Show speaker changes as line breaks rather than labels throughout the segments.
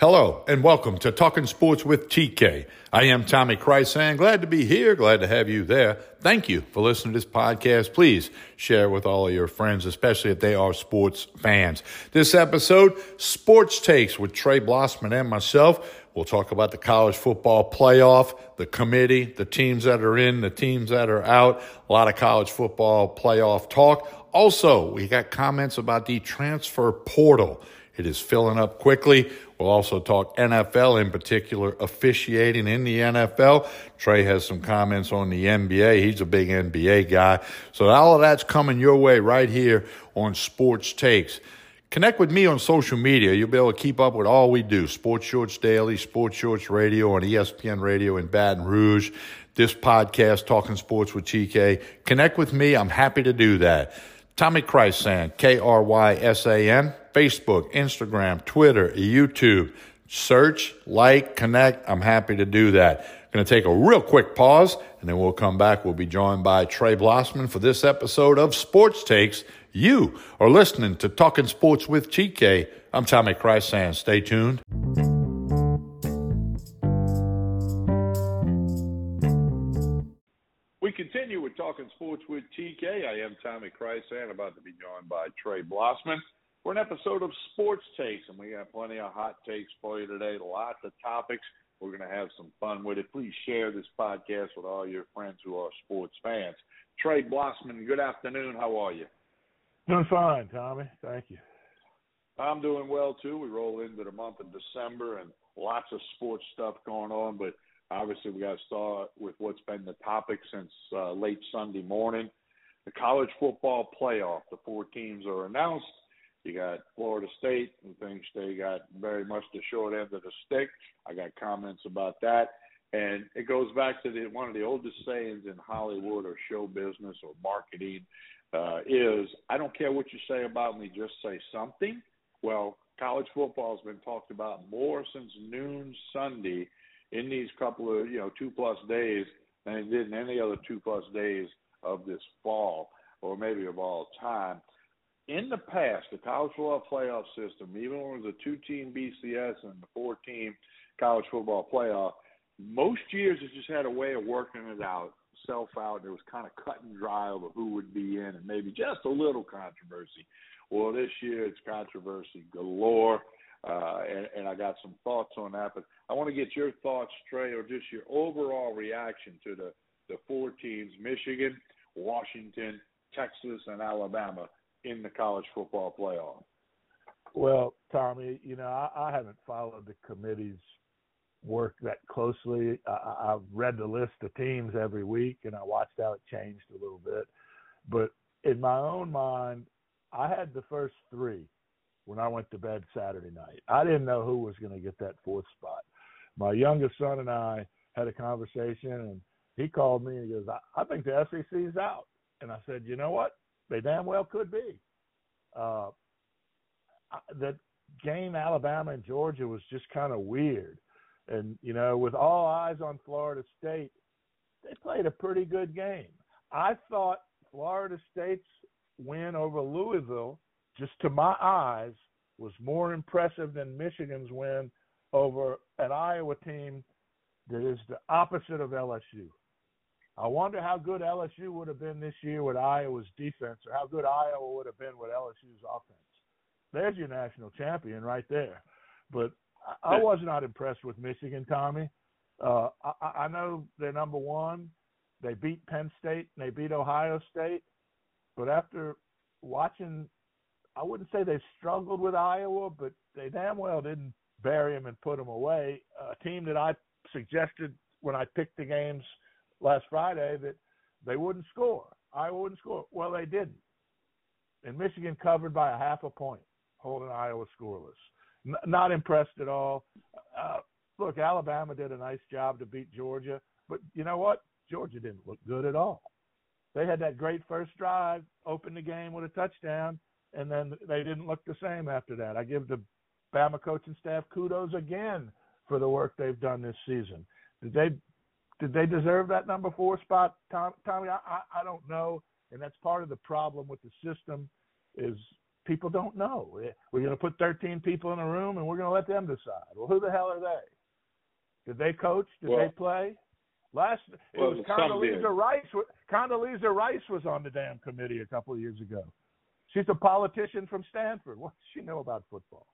Hello and welcome to Talking Sports with TK. I am Tommy Krysan. Glad to be here. Glad to have you there. Thank you for listening to this podcast. Please share with all of your friends, especially if they are sports fans. This episode, Sports Takes with Trey Blossman and myself. We'll talk about the college football playoff, the committee, the teams that are in, the teams that are out, a lot of college football playoff talk. Also, we got comments about the transfer portal. It is filling up quickly. We'll also talk NFL in particular, officiating in the NFL. Trey has some comments on the NBA. He's a big NBA guy. So all of that's coming your way right here on Sports Takes. Connect with me on social media. You'll be able to keep up with all we do. Sports Shorts Daily, Sports Shorts Radio on ESPN Radio in Baton Rouge. This podcast, Talking Sports with TK. Connect with me. I'm happy to do that. Tommy Krysan, K R Y S A N, Facebook, Instagram, Twitter, YouTube. Search, like, connect. I'm happy to do that. Going to take a real quick pause and then we'll come back. We'll be joined by Trey Blossman for this episode of Sports Takes. You are listening to Talking Sports with TK. I'm Tommy Krysan. Stay tuned. We continue with Talking Sports with TK. I am Tommy Krysan, about to be joined by Trey Blossman for an episode of Sports Takes, and we got plenty of hot takes for you today. Lots of topics. We're going to have some fun with it. Please share this podcast with all your friends who are sports fans. Trey Blossman, good afternoon. How are you?
Doing fine, Tommy. Thank you.
I'm doing well too. We roll into the month of December and lots of sports stuff going on, but obviously we got to start with what's been the topic since uh, late Sunday morning. The college football playoff. The four teams are announced. You got Florida State, who thinks they got very much the short end of the stick. I got comments about that. And it goes back to the, one of the oldest sayings in Hollywood or show business or marketing uh, is, I don't care what you say about me, just say something. Well, college football has been talked about more since noon Sunday in these couple of, you know, two plus days than it did in any other two plus days of this fall or maybe of all time in the past, the college football playoff system, even when it was a two team BCS and the four team college football playoff, most years it just had a way of working it out, self out. It was kind of cut and dry over who would be in and maybe just a little controversy. Well, this year it's controversy galore. Uh, and, and I got some thoughts on that, but I want to get your thoughts, Trey, or just your overall reaction to the, the four teams Michigan, Washington, Texas, and Alabama in the college football playoff?
Well, Tommy, you know, I, I haven't followed the committee's work that closely. I, I've read the list of teams every week, and I watched how it changed a little bit. But in my own mind, I had the first three when I went to bed Saturday night. I didn't know who was going to get that fourth spot. My youngest son and I had a conversation, and he called me and he goes, I, I think the SEC's out. And I said, you know what? They damn well could be. Uh, that game, Alabama and Georgia, was just kind of weird. And, you know, with all eyes on Florida State, they played a pretty good game. I thought Florida State's win over Louisville, just to my eyes, was more impressive than Michigan's win over an Iowa team that is the opposite of LSU. I wonder how good LSU would have been this year with Iowa's defense, or how good Iowa would have been with LSU's offense. There's your national champion right there. But I, was not impressed with Michigan, Tommy. Uh, I, I know they're number one. They beat Penn State and they beat Ohio State. But after watching, I wouldn't say they struggled with Iowa, but they damn well didn't bury them and put them away. A team that I suggested when I picked the games – last Friday that they wouldn't score. Iowa wouldn't score. Well, they didn't. And Michigan covered by a half a point, holding Iowa scoreless. N- not impressed at all. Uh, look, Alabama did a nice job to beat Georgia, but you know what? Georgia didn't look good at all. They had that great first drive, opened the game with a touchdown, and then they didn't look the same after that. I give the Bama coaching staff kudos again for the work they've done this season. Did they did they deserve that number four spot, Tom, Tommy? I, I, I don't know, and that's part of the problem with the system. Is people don't know. Eh, we're going to put 13 people in a room and we're going to let them decide. Well, who the hell are they? Did they coach? Did
well,
they play? Last it
well,
was Condoleezza Rice. Condoleezza Rice was on the damn committee a couple of years ago. She's a politician from Stanford. What does she know about football?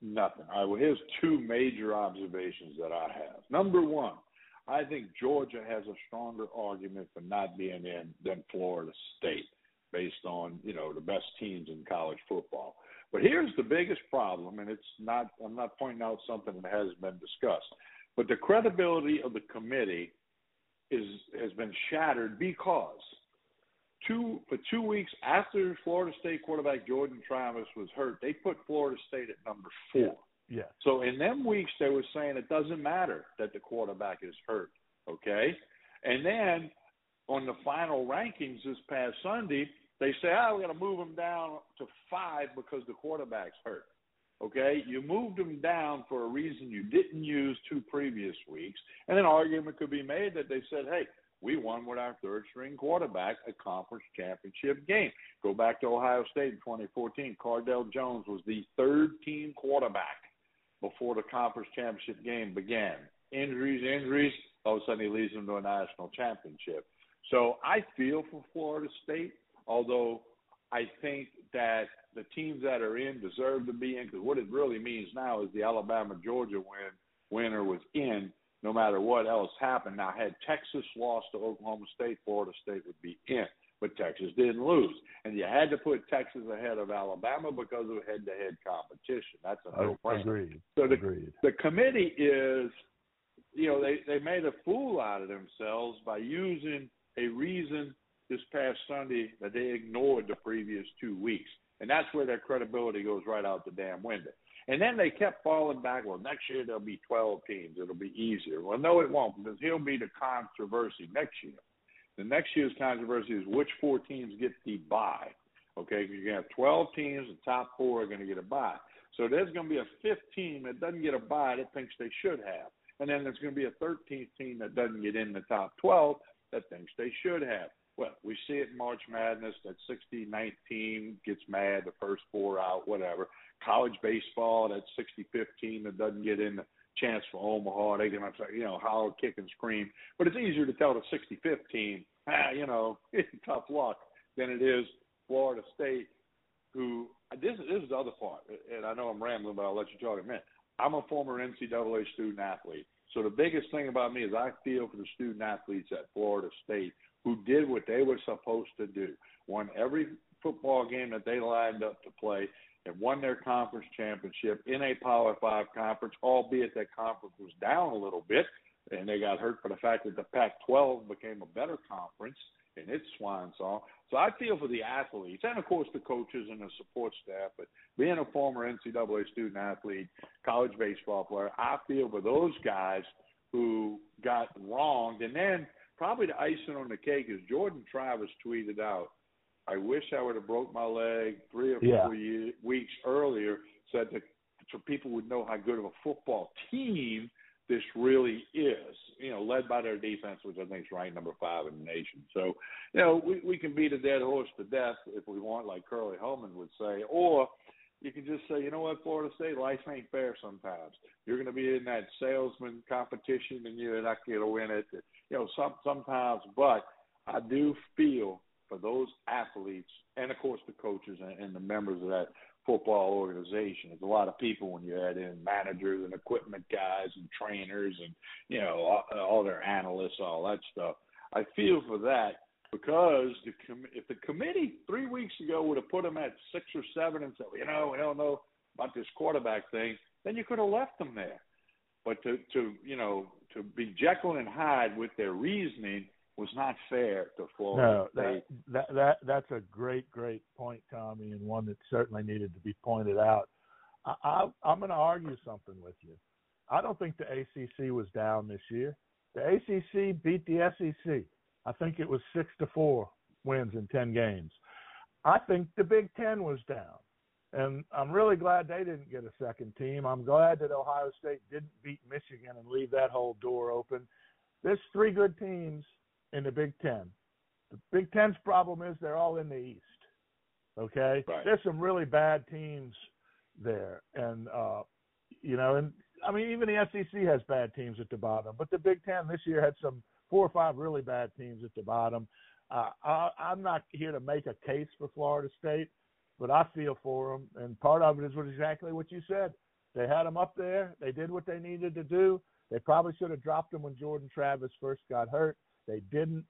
Nothing. All right. Well, here's two major observations that I have. Number one, I think Georgia has a stronger argument for not being in than Florida State, based on you know the best teams in college football. But here's the biggest problem, and it's not. I'm not pointing out something that hasn't been discussed, but the credibility of the committee is has been shattered because two for two weeks after Florida State quarterback Jordan Travis was hurt, they put Florida State at number four.
Yeah.
So in them weeks they were saying it doesn't matter that the quarterback is hurt. Okay. And then on the final rankings this past Sunday, they say, "Ah, oh, we're going to move them down to five because the quarterback's hurt." Okay, you moved them down for a reason you didn't use two previous weeks, and an argument could be made that they said, "Hey, we won with our third string quarterback a conference championship game. Go back to Ohio State in 2014. Cardale Jones was the third team quarterback before the conference championship game began. Injuries, injuries, all of a sudden he leads them to a national championship. So I feel for Florida State, although I think that the teams that are in deserve to be in because what it really means now is the Alabama Georgia win winner was in no matter what else happened. Now, had Texas lost to Oklahoma State, Florida State would be in, but Texas didn't lose, and you had to put Texas ahead of Alabama because of head-to-head competition. That's a no-brainer.
Agreed.
So the
Agreed.
the committee is, you know, they they made a fool out of themselves by using a reason this past Sunday that they ignored the previous two weeks. And that's where their credibility goes right out the damn window. And then they kept falling back. Well, next year there'll be 12 teams. It'll be easier. Well, no, it won't because he'll be the controversy next year. The next year's controversy is which four teams get the bye. Okay, you're to have 12 teams. The top four are to get a bye. So there's to be a fifth team that doesn't get a bye that thinks they should have. And then there's to be a 13th team that doesn't get in the top 12 that thinks they should have. Well, we see it in March Madness that 60 19 gets mad, the first four out, whatever college baseball, that 60-15 that doesn't get in the chance for Omaha. They can, you know, holler, kick, and scream. But it's easier to tell the 60-15, ah, you know, tough luck, than it is Florida State, who this, this is the other part, and I know I'm rambling, but I'll let you talk in a minute. I'm a former NCAA student athlete. So the biggest thing about me is I feel for the student athletes at Florida State who did what they were supposed to do. Won every football game that they lined up to play and won their conference championship in a Power Five conference, albeit that conference was down a little bit, and they got hurt for the fact that the Pac-12 became a better conference in its swan song. So I feel for the athletes and, of course, the coaches and the support staff. But being a former NCAA student athlete, college baseball player, I feel for those guys who got wronged. And then probably the icing on the cake is Jordan Travis tweeted out – I wish I would have broke my leg three or
yeah.
four year, weeks earlier, so that so people would know how good of a football team this really is. You know, led by their defense, which I think is ranked number five in the nation. So, you know, we we can beat a dead horse to death if we want, like Curley Hallman would say, or you can just say, you know what, Florida State, life ain't fair sometimes. You're going to be in that salesman competition, and you're not going to win it. You know, some sometimes, but I do feel for those athletes and of course the coaches and, and the members of that football organization. There's a lot of people when you add in managers and equipment guys and trainers and you know all, all their analysts, all that stuff. I feel for that because the com- if the committee three weeks ago would have put them at six or seven and said, you know, we don't know about this quarterback thing, then you could have left them there. But to to you know to be Jekyll and Hyde with their reasoning was not fair to Florida
no. That, that that that's a great great point, Tommy, and one that certainly needed to be pointed out. I, I I'm going to argue something with you. I don't think the ACC was down this year. The ACC beat the SEC. I think it was six to four wins in ten games. I think the Big Ten was down. And I'm really glad they didn't get a second team. I'm glad that Ohio State didn't beat Michigan and leave that whole door open. There's three good teams in the Big Ten. The Big Ten's problem is they're all in the East. Okay,
right.
there's some really bad teams there, and uh, you know, and I mean, even the SEC has bad teams at the bottom, but the Big Ten this year had some four or five really bad teams at the bottom. Uh, I, I'm not here to make a case for Florida State, but I feel for them, and part of it is what exactly what you said. They had them up there. They did what they needed to do. They probably should have dropped them when Jordan Travis first got hurt. They didn't,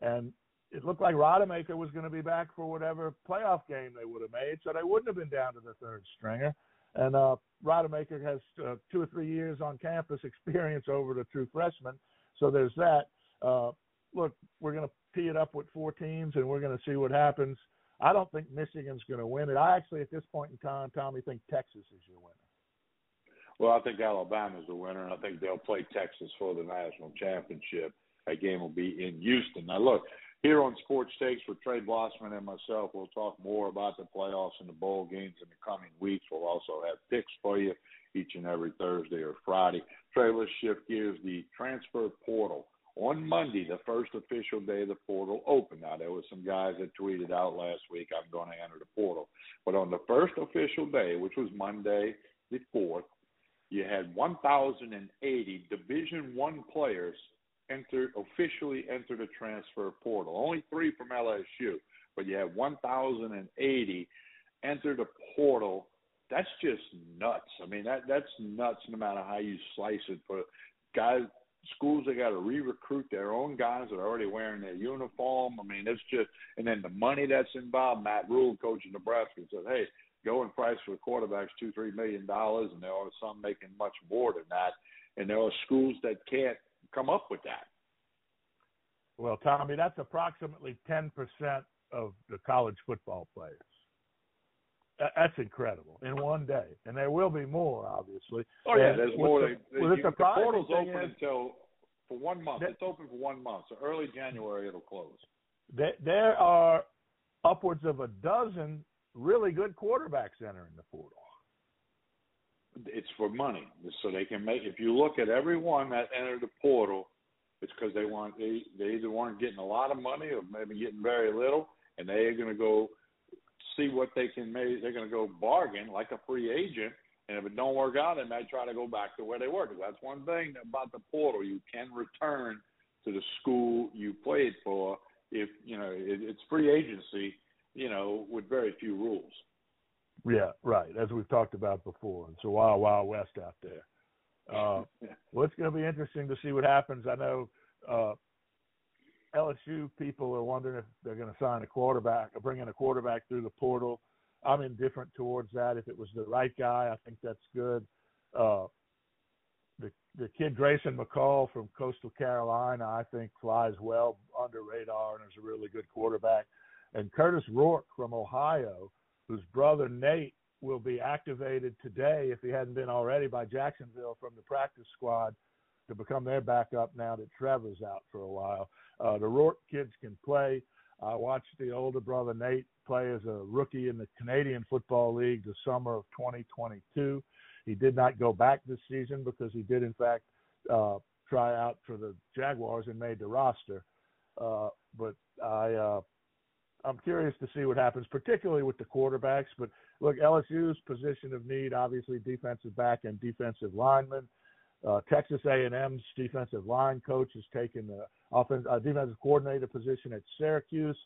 and it looked like Rodemaker was going to be back for whatever playoff game they would have made, so they wouldn't have been down to the third stringer. And uh, Rodemaker has uh, two or three years on campus experience over the true freshman, so there's that. Uh, look, we're going to tee it up with four teams, and we're going to see what happens. I don't think Michigan's going to win it. I actually, at this point in time, Tommy, think Texas is your winner.
Well, I think Alabama's the winner, and I think they'll play Texas for the national championship. That game will be in Houston. Now, look, here on Sports Takes with Trey Blossman and myself, we'll talk more about the playoffs and the bowl games in the coming weeks. We'll also have picks for you each and every Thursday or Friday. Trey, let's shift gears. The transfer portal on Monday, the first official day of the portal opened. Now, there was some guys that tweeted out last week, I'm going to enter the portal. But on the first official day, which was Monday the 4th, you had 1,080 Division One players enter officially enter the transfer portal. Only three from LSU, but you had 1,080 enter the portal. That's just nuts. I mean, that that's nuts. No matter how you slice it, for guys, schools they got to re-recruit their own guys that are already wearing their uniform. I mean, it's just, and then the money that's involved. Matt Rhule, coach in Nebraska, said, "Hey, going price for quarterbacks two three million dollars, and there are some making much more than that, and there are schools that can't come up with that.
Well, Tommy, that's approximately ten percent of the college football players. That's incredible in one day, and there will be more, obviously.
Oh yeah,
and
there's more.
The,
they,
well,
you,
the,
the portal's open
is,
until for one month.
That,
it's open for one month, so early January it'll close.
There, there are upwards of a dozen really good quarterbacks entering the portal.
It's for money, so they can make. If you look at everyone that entered the portal, it's because they want they they either weren't getting a lot of money or maybe getting very little, and they are going to go see what they can make. They're going to go bargain like a free agent, and if it don't work out, they might try to go back to where they were. That's one thing about the portal: you can return to the school you played for if you know it, it's free agency you know, with very few rules.
Yeah, right. As we've talked about before, it's a wild, wild west out there. Uh, well, it's going to be interesting to see what happens. I know uh, LSU people are wondering if they're going to sign a quarterback or bring in a quarterback through the portal. I'm indifferent towards that. If it was the right guy, I think that's good. Uh, the the kid Grayson McCall from Coastal Carolina, I think flies well under radar and is a really good quarterback and Kurtis Rourke from Ohio, whose brother Nate will be activated today, if he hadn't been already, by Jacksonville from the practice squad to become their backup now that Trevor's out for a while. Uh, the Rourke kids can play. I watched the older brother Nate play as a rookie in the Canadian Football League the summer of 2022. He did not go back this season because he did, in fact, uh, try out for the Jaguars and made the roster. Uh, but I uh, I'm curious to see what happens, particularly with the quarterbacks. But look, LSU's position of need, obviously defensive back and defensive lineman. Uh, Texas A&M's defensive line coach has taken the offense, uh, defensive coordinator position at Syracuse.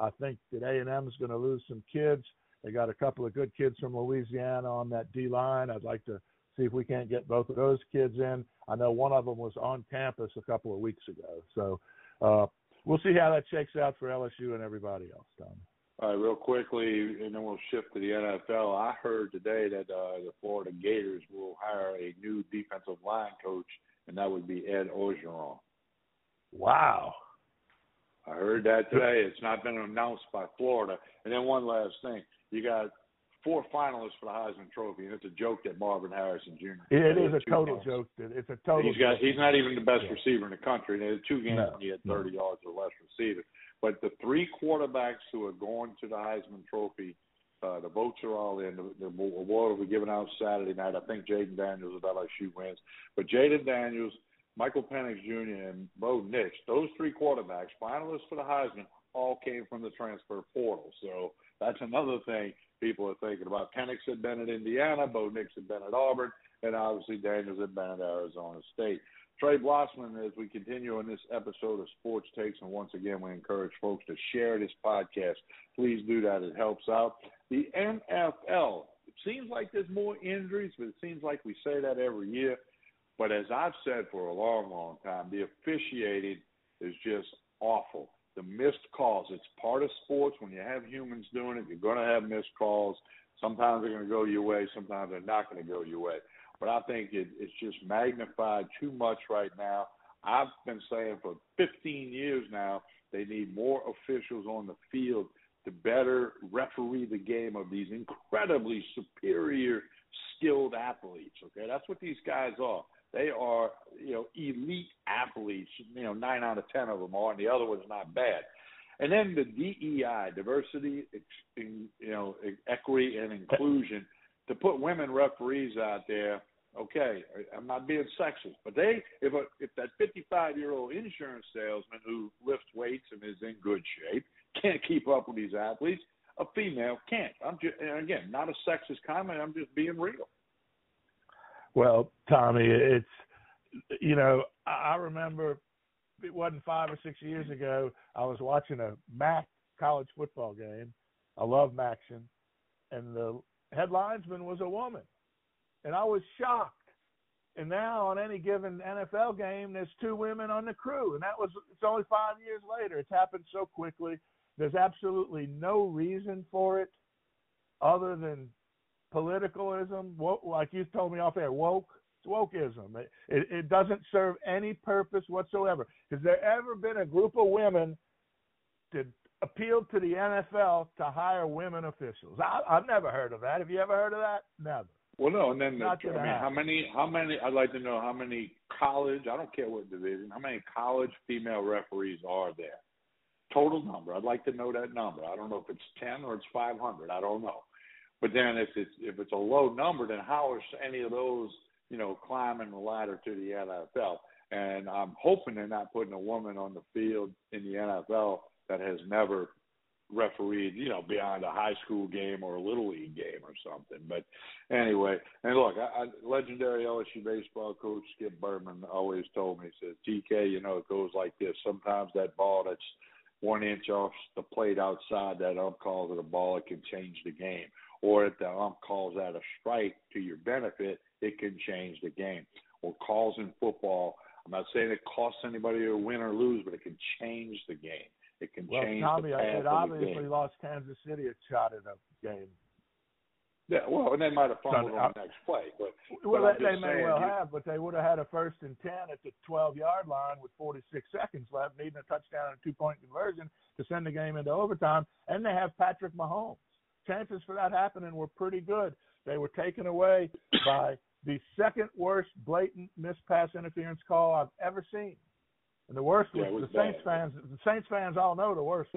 I think that A&M is going to lose some kids. They got a couple of good kids from Louisiana on that D line. I'd like to see if we can't get both of those kids in. I know one of them was on campus a couple of weeks ago. So uh, we'll see how that shakes out for LSU and everybody else, Tom.
All right, real quickly, and then we'll shift to the NFL. I heard today that uh, the Florida Gators will hire a new defensive line coach, and that would be Ed Orgeron.
Wow.
I heard that today. It's not been announced by Florida. And then one last thing. You got four finalists for the Heisman Trophy, and it's a joke that Marvin Harrison Jr.
It is a total games. joke. It's a total.
He's got.
Joke.
He's not even the best yeah. receiver in the country. There's two games
no,
he had 30
no.
yards or less receiving. But the three quarterbacks who are going to the Heisman Trophy, uh, the votes are all in. The, the award will be given out Saturday night. I think Jayden Daniels of LSU wins, but Jayden Daniels Michael Penix Jr. and Bo Nix, those three quarterbacks, finalists for the Heisman, all came from the transfer portal. So that's another thing people are thinking about. Penix had been at Indiana, Bo Nix had been at Auburn, and obviously Daniels had been at Arizona State. Trey Blossman, as we continue on this episode of Sports Takes, and once again, we encourage folks to share this podcast. Please do that; it helps out. The NFL. It seems like there's more injuries, but it seems like we say that every year. But as I've said for a long, long time, the officiating is just awful. The missed calls. It's part of sports. When you have humans doing it, you're going to have missed calls. Sometimes they're going to go your way. Sometimes they're not going to go your way. But I think it, it's just magnified too much right now. I've been saying for 15 years now they need more officials on the field to better referee the game of these incredibly superior, skilled athletes. Okay, that's what these guys are. They are, you know, elite athletes. You know, nine out of ten of them are, and the other one's not bad. And then the DEI, diversity, you know, equity and inclusion, to put women referees out there. Okay, I'm not being sexist, but they, if a, if that 55 year old insurance salesman who lifts weights and is in good shape can't keep up with these athletes, a female can't. I'm just, and again, not a sexist comment. I'm just being real.
Well, Tommy, it's you know I remember it wasn't five or six years ago. I was watching a MAC college football game. I love MACtion, and the headlinesman was a woman, and I was shocked. And now on any given NFL game, there's two women on the crew, and that was it's only five years later. It's happened so quickly. There's absolutely no reason for it, other than politicalism, woke, like you told me off air, woke. It's wokeism. It, it, it doesn't serve any purpose whatsoever. Has there ever been a group of women to appeal to the NFL to hire women officials? I, I've never heard of that. Have you ever heard of that? Never.
Well, no, and then the, I mean, happen. how many? How many? I'd like to know how many college. I don't care what division. How many college female referees are there? Total number. I'd like to know that number. I don't know if it's ten or it's five hundred. I don't know. But then if it's if it's a low number, then how are any of those you know climbing the ladder to the NFL? And I'm hoping they're not putting a woman on the field in the NFL that has never refereed, you know, beyond a high school game or a little league game or something. But anyway, and look, I, I, legendary LSU baseball coach Skip Bertman always told me, he said, TK, you know, it goes like this. Sometimes that ball that's one inch off the plate outside that ump calls it a ball, it can change the game or if the ump calls out a strike to your benefit, it can change the game. Or calls in football, I'm not saying it costs anybody to win or lose, but it can change the game. It can
well,
change
Tommy,
the path
it obviously lost Kansas City a shot in a game.
Yeah, well, and they might have fumbled on the next play, but
well,
but
they, they may well
you,
have, but they would have had a first and ten at the 12-yard line with 46 seconds left, needing a touchdown and a two-point conversion to send the game into overtime, and they have Patrick Mahomes chances for that happening were pretty good. They were taken away by the second worst blatant miss pass interference call I've ever seen. And the worst was,
yeah, was
the Saints fans. The Saints fans all know the worst.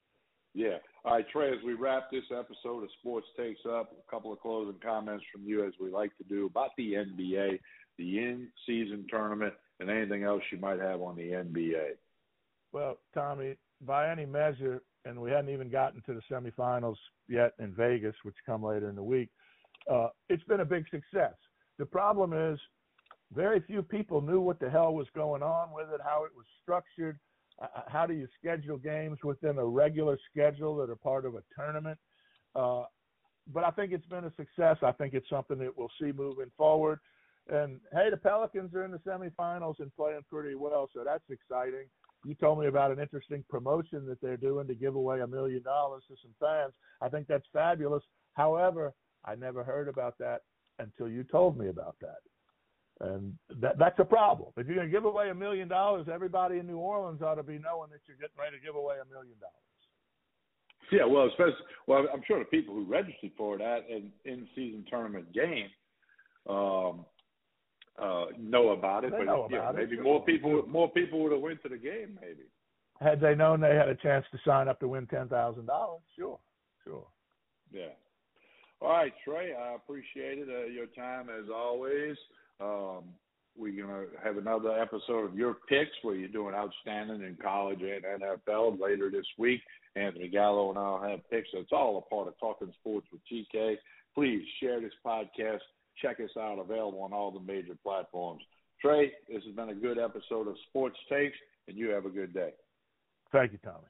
yeah. All right, Trey. As we wrap this episode of Sports Takes Up, a couple of closing comments from you, as we like to do, about the NBA, the in-season tournament, and anything else you might have on the NBA.
Well, Tommy, by any measure, and we hadn't even gotten to the semifinals yet in Vegas, which come later in the week. Uh, it's been a big success. The problem is, very few people knew what the hell was going on with it, how it was structured, uh, uh, how do you schedule games within a regular schedule that are part of a tournament. Uh, but I think it's been a success. I think it's something that we'll see moving forward. And hey, the Pelicans are in the semifinals and playing pretty well, so that's exciting you told me about an interesting promotion that they're doing to give away a million dollars to some fans. I think that's fabulous. However, I never heard about that until you told me about that. And that that's a problem. If you're going to give away a million dollars, everybody in New Orleans ought to be knowing that you're getting ready to give away a million dollars.
Yeah, well, especially well, I'm sure the people who registered for that in in-season tournament game um, uh, know about it.
They
but yeah, maybe
it.
more people more people would have went to the game. Maybe
had they known they had a chance to sign up to win ten thousand dollars. Sure, sure.
Yeah. All right, Trey. I appreciated uh, your time as always. Um, we're gonna have another episode of your picks where you're doing outstanding in college and NFL later this week. Anthony Gallo and I'll have picks. It's all a part of talking sports with TK. Please share this podcast. Check us out, available on all the major platforms. Trey, this has been a good episode of Sports Takes, and you have a good day.
Thank you, Tommy.